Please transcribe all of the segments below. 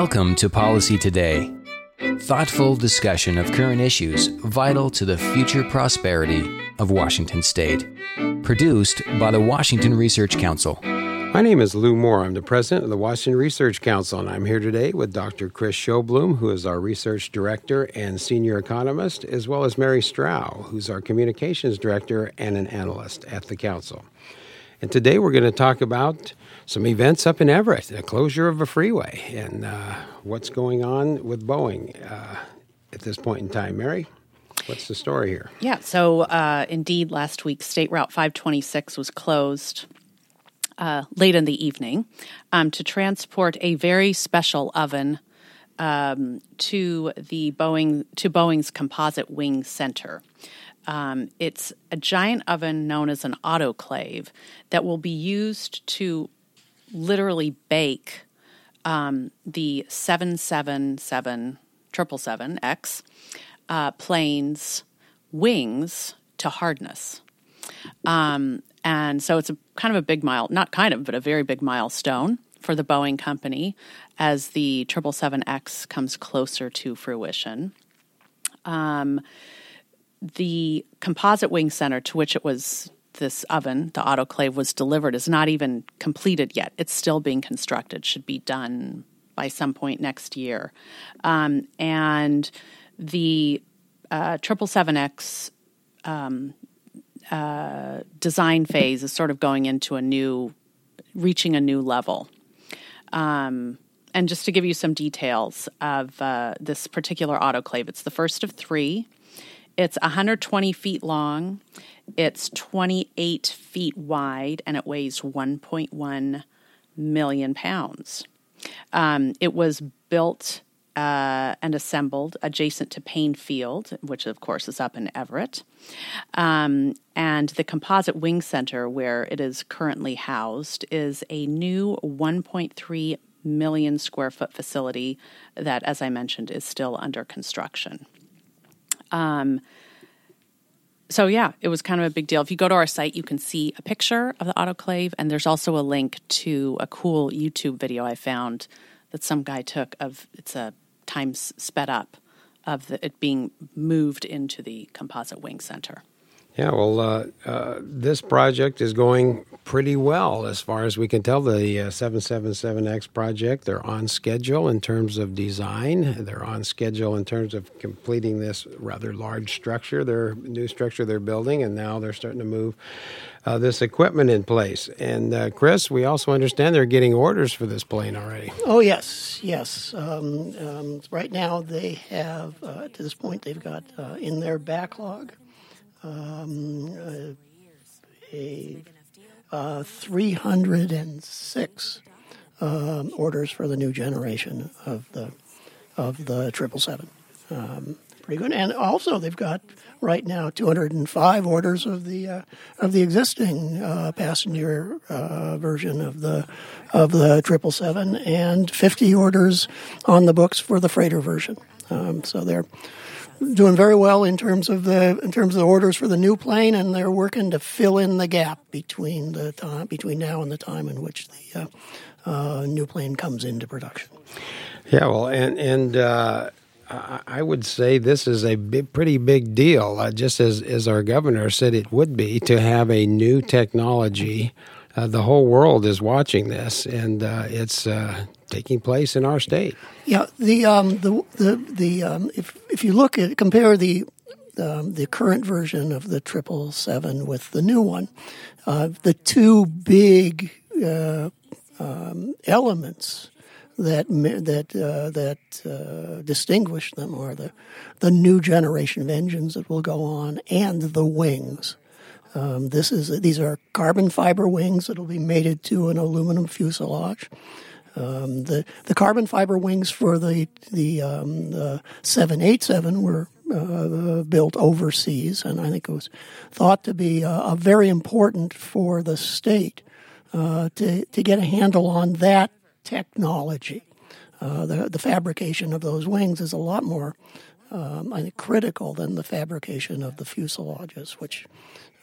Welcome to Policy Today. Thoughtful discussion of current issues vital to the future prosperity of Washington State. Produced by the Washington Research Council. My name is Lou Moore. I'm the president of the Washington Research Council, and I'm here today with Dr. Chris Sjoblom, who is our research director and senior economist, as well as Mary Strau, who's our communications director and an analyst at the council. And today we're going to talk about some events up in Everett, the closure of a freeway, and uh, what's going on with Boeing uh, at this point in time. Mary? What's the story here? Yeah, so uh, indeed, last week, State Route 526 was closed uh, late in the evening um, to transport a very special oven um, to the Boeing to Boeing's Composite Wing Center. Um, it's a giant oven known as an autoclave that will be used to literally bake um, the 777 777X uh, planes wings to hardness. Um, and so it's a kind of a big mile, not kind of, but a very big milestone for the Boeing company as the 777X comes closer to fruition. Um, the composite wing center to which it was this oven, the autoclave, was delivered is not even completed yet. It's still being constructed, should be done by some point next year. Um, and the uh, 777X um, uh, design phase is sort of going into a new, reaching a new level. Um, and just to give you some details of uh, this particular autoclave, it's the first of three. It's 120 feet long. It's 28 feet wide and it weighs 1.1 million pounds. Um, it was built uh, and assembled adjacent to Paine Field, which of course is up in Everett. Um, and the Composite Wing Center, where it is currently housed, is a new 1.3 million square foot facility that, as I mentioned, is still under construction. Um, so yeah, it was kind of a big deal. If you go to our site, you can see a picture of the autoclave, and there's also a link to a cool YouTube video I found that some guy took of it's a times sped up of the, it being moved into the composite wing center. Yeah, well, uh, uh, this project is going pretty well as far as we can tell. The uh, 777X project, they're on schedule in terms of design. They're on schedule in terms of completing this rather large structure, their new structure they're building, and now they're starting to move uh, this equipment in place. And uh, Chris, we also understand they're getting orders for this plane already. Oh yes, yes. Um, um, right now they have, uh, to this point, they've got in their backlog um, a, uh, 306 um, orders for the new generation of the of the triple seven. Um, pretty good, and also they've got right now 205 orders of the uh, of the existing uh, passenger uh, version of the of the triple seven, and 50 orders on the books for the freighter version. Um, so they're doing very well in terms of the in terms of the orders for the new plane, and they're working to fill in the gap between the time between now and the time in which the uh, uh, new plane comes into production. Yeah, well, and and. I would say this is a big, pretty big deal, uh, just as, as our governor said it would be, to have a new technology uh, the whole world is watching this, and uh, it's uh, taking place in our state. Yeah, the um, the the, the um, if if you look at compare the um, the current version of the triple seven with the new one, uh, the two big uh, um, elements that that uh, that uh, distinguish them are the the new generation of engines that will go on and the wings. Um, this is these are carbon fiber wings that will be mated to an aluminum fuselage. Um, the the carbon fiber wings for the the, um, the 787 were uh, built overseas, and I think it was thought to be uh, very important for the state uh, to to get a handle on that technology. Uh, the the fabrication of those wings is a lot more um, I think, critical than the fabrication of the fuselages, which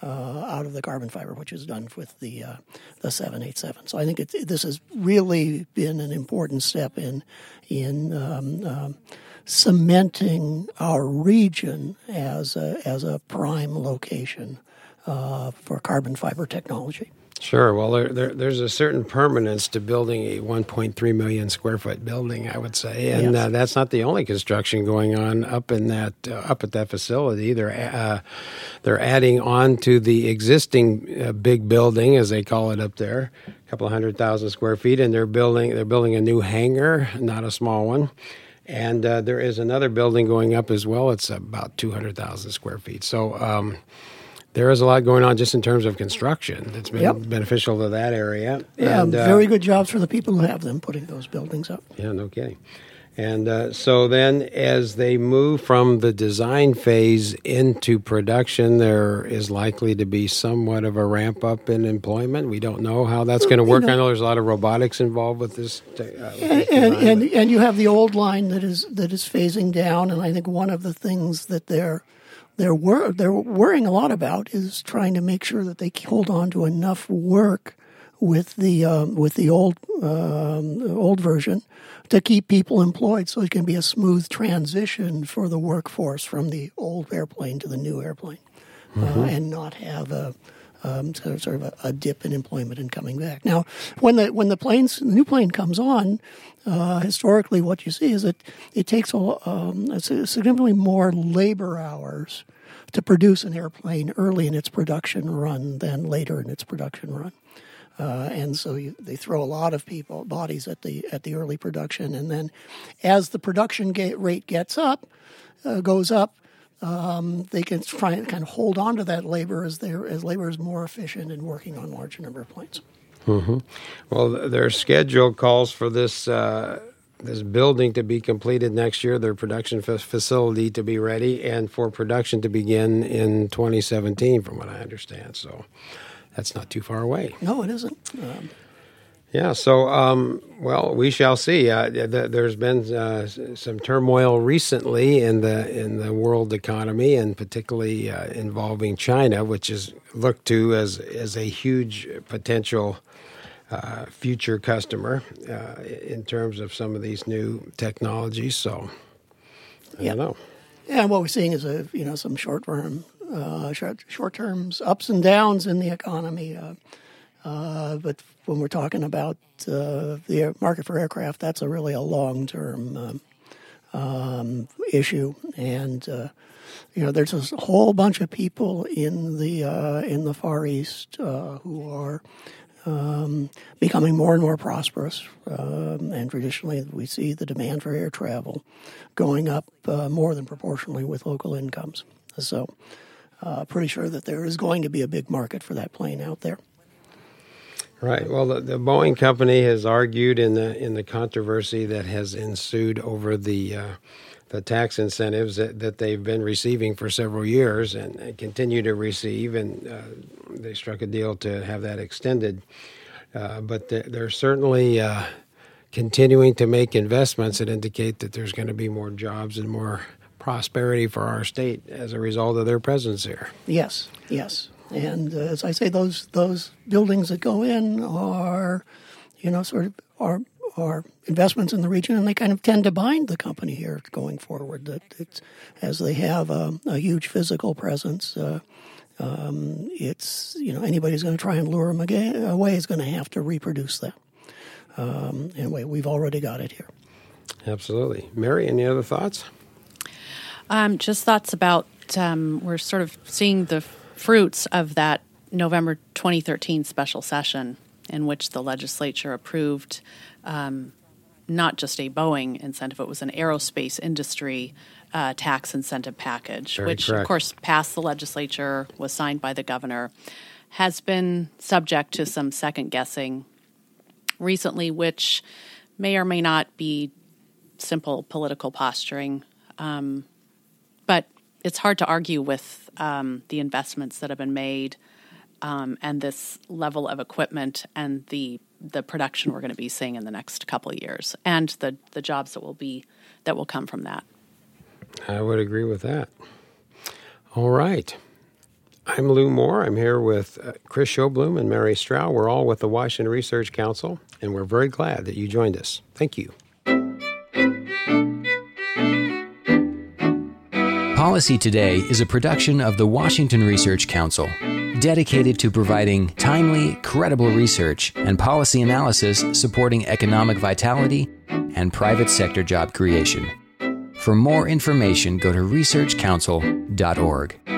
uh, out of the carbon fiber, which is done with the uh, the 787. So I think it, this has really been an important step in in um, um, cementing our region as a, as a prime location uh, for carbon fiber technology. Sure. Well, there, there, there's a certain permanence to building a 1.3 million square foot building, I would say, and yes. uh, that's not the only construction going on up in that uh, up at that facility. They're uh, they're adding on to the existing uh, big building, as they call it up there, a couple of hundred thousand square feet, and they're building they're building a new hangar, not a small one. And uh, there is another building going up as well. It's about 200,000 square feet. So, um, there is a lot going on just in terms of construction that's been yep. beneficial to that area. Yeah, and, uh, very good jobs for the people who have them putting those buildings up. Yeah, no kidding. And uh, so then, as they move from the design phase into production, there is likely to be somewhat of a ramp up in employment. We don't know how that's going to work. You know, I know there's a lot of robotics involved with this. Uh, with and, and, and, and you have the old line that is that is phasing down, and I think one of the things that they're they're wor- they're worrying a lot about is trying to make sure that they hold on to enough work with the um, with the old um, old version to keep people employed, so it can be a smooth transition for the workforce from the old airplane to the new airplane, uh, mm-hmm. uh, and not have a um, sort of a, a, dip in employment and coming back. Now, when the when the planes the new plane comes on, uh, historically, what you see is that it takes a, um, significantly more labor hours to produce an airplane early in its production run than later in its production run. Uh, and so you, they throw a lot of people bodies at the at the early production, and then as the production rate gets up, uh, goes up, um, they can try and kind of hold on to that labor as their as labor is more efficient in working on larger number of planes. Mm-hmm. Well, their schedule calls for this uh, this building to be completed next year, their production f- facility to be ready, and for production to begin in 2017, from what I understand. So that's not too far away. No, it isn't. Um, yeah, so um, well, we shall see. Uh, th- there's been uh, some turmoil recently in the in the world economy, and particularly uh, involving China, which is looked to as as a huge potential uh, future customer uh, in terms of some of these new technologies. So, I yeah. don't know. Yeah, what we're seeing is a you know some short term uh, short short terms ups and downs in the economy. But when we're talking about uh, the market for aircraft, that's a really a long term um, um, issue, and uh, you know there's a whole bunch of people in the uh, in the Far East uh, who are. Um, becoming more and more prosperous, um, and traditionally we see the demand for air travel going up uh, more than proportionally with local incomes. So, uh, pretty sure that there is going to be a big market for that plane out there. Right. Well, the, the, Boeing company has argued in the in the controversy that has ensued over the uh, the tax incentives that, that they've been receiving for several years and, continue to receive, and uh, they struck a deal to have that extended. Uh, but they're, they're certainly uh, continuing to make investments that indicate that there's going to be more jobs and more prosperity for our state as a result of their presence here. Yes. Yes. And uh, as I say, those those buildings that go in are, you know, sort of are are investments in the region, and they kind of tend to bind the company here going forward. That it's as they have a, a huge physical presence. Uh, um, it's you know anybody's going to try and lure them away is going to have to reproduce that. Um, anyway, we've already got it here. Absolutely, Mary. Any other thoughts? Um, just thoughts about um, we're sort of seeing the fruits of that November 2013 special session in which the legislature approved um, not just a Boeing incentive, it was an aerospace industry uh, tax incentive package, Very which, correct. of course, passed the legislature, was signed by the governor, has been subject to some second guessing recently, which may or may not be simple political posturing. Um, it's hard to argue with um, the investments that have been made um, and this level of equipment and the the production we're going to be seeing in the next couple of years and the the jobs that will be that will come from that. I would agree with that. All right. I'm Lou Moore. I'm here with uh, Chris Sjoblom and Mary Strauch. We're all with the Washington Research Council, and we're very glad that you joined us. Thank you. Policy Today is a production of the Washington Research Council, dedicated to providing timely, credible research and policy analysis supporting economic vitality and private sector job creation. For more information, go to researchcouncil.org.